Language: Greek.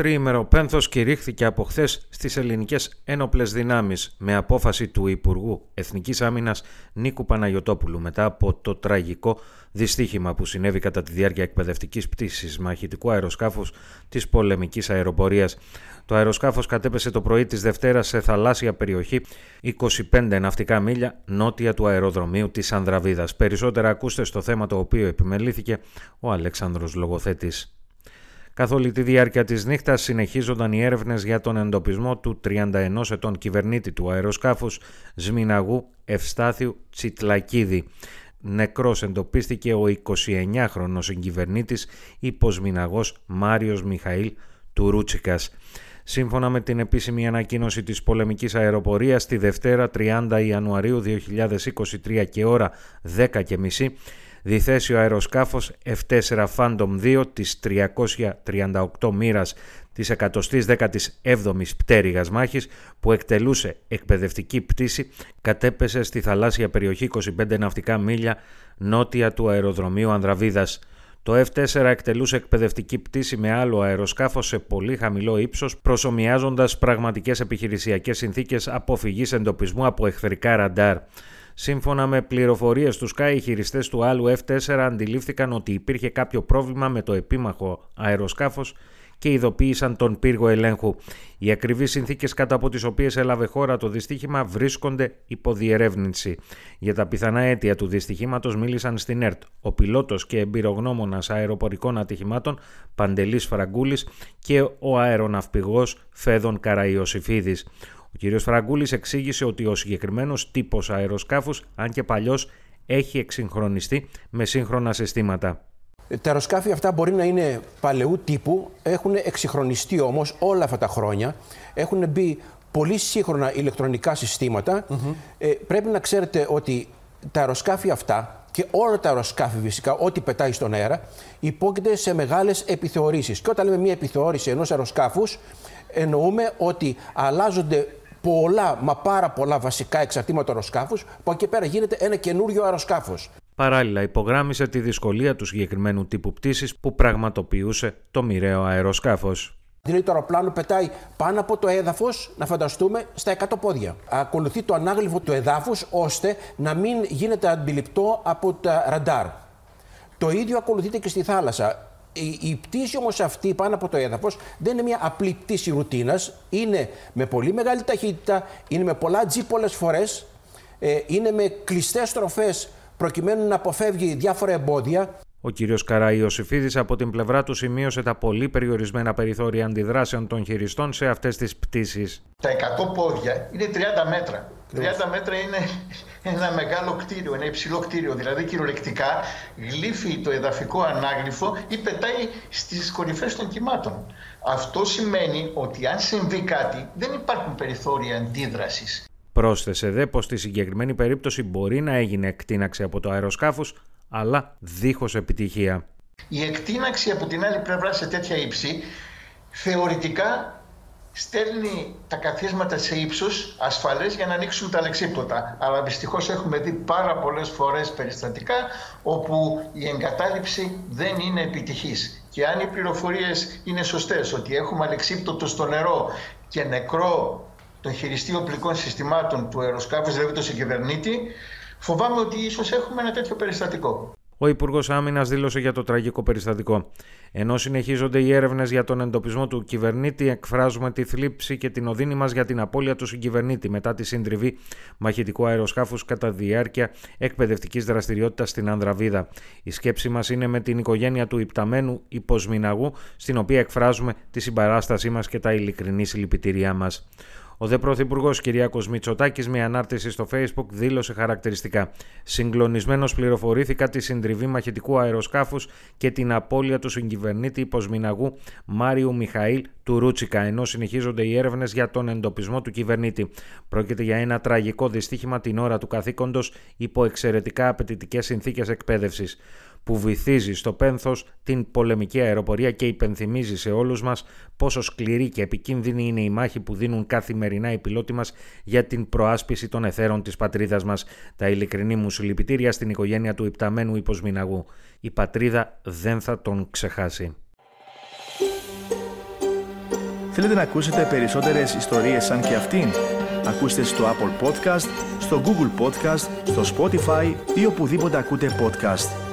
Τριήμερο πένθος κηρύχθηκε από χθες στις ελληνικές ένοπλες δυνάμεις με απόφαση του Υπουργού Εθνικής Άμυνας Νίκου Παναγιωτόπουλου μετά από το τραγικό δυστύχημα που συνέβη κατά τη διάρκεια εκπαιδευτικής πτήσης μαχητικού αεροσκάφους της πολεμικής αεροπορίας. Το αεροσκάφος κατέπεσε το πρωί της Δευτέρας σε θαλάσσια περιοχή 25 ναυτικά μίλια νότια του αεροδρομίου της Ανδραβίδας. Περισσότερα ακούστε στο θέμα το οποίο επιμελήθηκε ο Αλέξανδρος Λογοθέτης. Καθ' όλη τη διάρκεια της νύχτας συνεχίζονταν οι έρευνες για τον εντοπισμό του 31 ετών κυβερνήτη του αεροσκάφους Σμιναγού Ευστάθιου Τσιτλακίδη. Νεκρός εντοπίστηκε ο 29χρονος συγκυβερνήτης υποσμιναγός Μάριος Μιχαήλ Τουρούτσικας. Σύμφωνα με την επίσημη ανακοίνωση της πολεμικής αεροπορίας, τη Δευτέρα 30 Ιανουαρίου 2023 και ώρα 10.30 διθέσει ο αεροσκάφος F4 Phantom 2 της 338 μοίρας της 117ης πτέρυγας μάχης που εκτελούσε εκπαιδευτική πτήση κατέπεσε στη θαλάσσια περιοχή 25 ναυτικά μίλια νότια του αεροδρομίου Ανδραβίδας. Το F4 εκτελούσε εκπαιδευτική πτήση με άλλο αεροσκάφος σε πολύ χαμηλό ύψος, προσωμιάζοντας πραγματικές επιχειρησιακές συνθήκες αποφυγής εντοπισμού από εχθρικά ραντάρ. Σύμφωνα με πληροφορίες του Sky, οι χειριστές του άλλου F4 αντιλήφθηκαν ότι υπήρχε κάποιο πρόβλημα με το επίμαχο αεροσκάφος και ειδοποίησαν τον πύργο ελέγχου. Οι ακριβείς συνθήκες κατά από τις οποίες έλαβε χώρα το δυστύχημα βρίσκονται υπό διερεύνηση. Για τα πιθανά αίτια του δυστυχήματος μίλησαν στην ΕΡΤ ο πιλότος και εμπειρογνώμονας αεροπορικών ατυχημάτων Παντελής Φραγκούλης και ο αεροναυπηγός Φέδων Καραϊωσήφιδη. Ο κ. Φραγκούλης εξήγησε ότι ο συγκεκριμένος τύπος αεροσκάφους, αν και παλιός, έχει εξυγχρονιστεί με σύγχρονα συστήματα. Τα αεροσκάφη αυτά μπορεί να είναι παλαιού τύπου, έχουν εξυγχρονιστεί όμως όλα αυτά τα χρόνια. Έχουν μπει πολύ σύγχρονα ηλεκτρονικά Ε, πρέπει να ξέρετε ότι τα αεροσκάφη αυτά και όλα τα αεροσκάφη φυσικά, ό,τι πετάει στον αέρα, υπόκειται σε μεγάλες επιθεωρήσεις. Και όταν λέμε μια επιθεώρηση ενός αεροσκάφους, εννοούμε ότι αλλάζονται πολλά, μα πάρα πολλά βασικά εξαρτήματα αεροσκάφους, που εκεί πέρα γίνεται ένα καινούριο αεροσκάφος. Παράλληλα, υπογράμμισε τη δυσκολία του συγκεκριμένου τύπου πτήσης που πραγματοποιούσε το μοιραίο αεροσκάφος. Δηλαδή το αεροπλάνο πετάει πάνω από το έδαφος, να φανταστούμε, στα 100 πόδια. Ακολουθεί το ανάγλυφο του εδάφους, ώστε να μην γίνεται αντιληπτό από τα ραντάρ. Το ίδιο ακολουθείται και στη θάλασσα. Η, η πτήση όμως αυτή πάνω από το έδαφος δεν είναι μια απλή πτήση ρουτίνας. Είναι με πολύ μεγάλη ταχύτητα, είναι με πολλά τζι πολλές φορές, ε, είναι με κλειστές στροφές προκειμένου να αποφεύγει διάφορα εμπόδια. Ο κ. Καραϊωσήφιδης από την πλευρά του σημείωσε τα πολύ περιορισμένα περιθώρια αντιδράσεων των χειριστών σε αυτές τις πτήσεις. Τα 100 πόδια είναι 30 μέτρα. 30 μέτρα είναι ένα μεγάλο κτίριο, ένα υψηλό κτίριο. Δηλαδή κυριολεκτικά γλύφει το εδαφικό ανάγλυφο ή πετάει στις κορυφές των κυμάτων. Αυτό σημαίνει ότι αν συμβεί κάτι δεν υπάρχουν περιθώρια αντίδρασης. Πρόσθεσε δε πως στη συγκεκριμένη περίπτωση μπορεί να έγινε εκτείναξη από το αεροσκάφος, αλλά δίχως επιτυχία. Η εκτείναξη από την άλλη πλευρά σε τέτοια ύψη θεωρητικά στέλνει τα καθίσματα σε ύψος ασφαλές για να ανοίξουν τα αλεξίπτωτα. Αλλά δυστυχώς έχουμε δει πάρα πολλές φορές περιστατικά όπου η εγκατάλειψη δεν είναι επιτυχής. Και αν οι πληροφορίες είναι σωστές ότι έχουμε αλεξίπτωτο στο νερό και νεκρό των χειριστή οπλικών συστημάτων του αεροσκάφους, δηλαδή το συγκυβερνήτη, φοβάμαι ότι ίσως έχουμε ένα τέτοιο περιστατικό. Ο Υπουργός Άμυνας δήλωσε για το τραγικό περιστατικό. Ενώ συνεχίζονται οι έρευνες για τον εντοπισμό του κυβερνήτη, εκφράζουμε τη θλίψη και την οδύνη μας για την απώλεια του συγκυβερνήτη μετά τη συντριβή μαχητικού αεροσκάφους κατά διάρκεια εκπαιδευτικής δραστηριότητας στην Ανδραβίδα. Η σκέψη μας είναι με την οικογένεια του υπταμένου υποσμιναγού, στην οποία εκφράζουμε τη συμπαράστασή μας και τα ειλικρινή συλληπιτήριά μας. Ο δε Πρωθυπουργός Κυριάκος Μητσοτάκης, με ανάρτηση στο Facebook, δήλωσε χαρακτηριστικά. Συγκλονισμένος πληροφορήθηκα τη συντριβή μαχητικού αεροσκάφους και την απώλεια του συγκυβερνήτη υποσμιναγού Μάριου Μιχαήλ του Ρούτσικα, ενώ συνεχίζονται οι έρευνες για τον εντοπισμό του κυβερνήτη. Πρόκειται για ένα τραγικό δυστύχημα την ώρα του καθήκοντος υπό εξαιρετικά απαιτητικές συνθήκες εκπαίδευσης. Που βυθίζει στο πένθος την πολεμική αεροπορία και υπενθυμίζει σε όλους μας πόσο σκληρή και επικίνδυνη είναι η μάχη που δίνουν καθημερινά οι πιλότοι μας για την προάσπιση των εθέρων της πατρίδας μας. Τα ειλικρινή μου συλληπιτήρια στην οικογένεια του υπταμένου υποσμηναγού. Η πατρίδα δεν θα τον ξεχάσει. Θέλετε να ακούσετε περισσότερες ιστορίες σαν και αυτήν; Ακούστε στο Apple Podcast, στο Google Podcast, στο Spotify ή οπουδήποτε ακούτε podcast.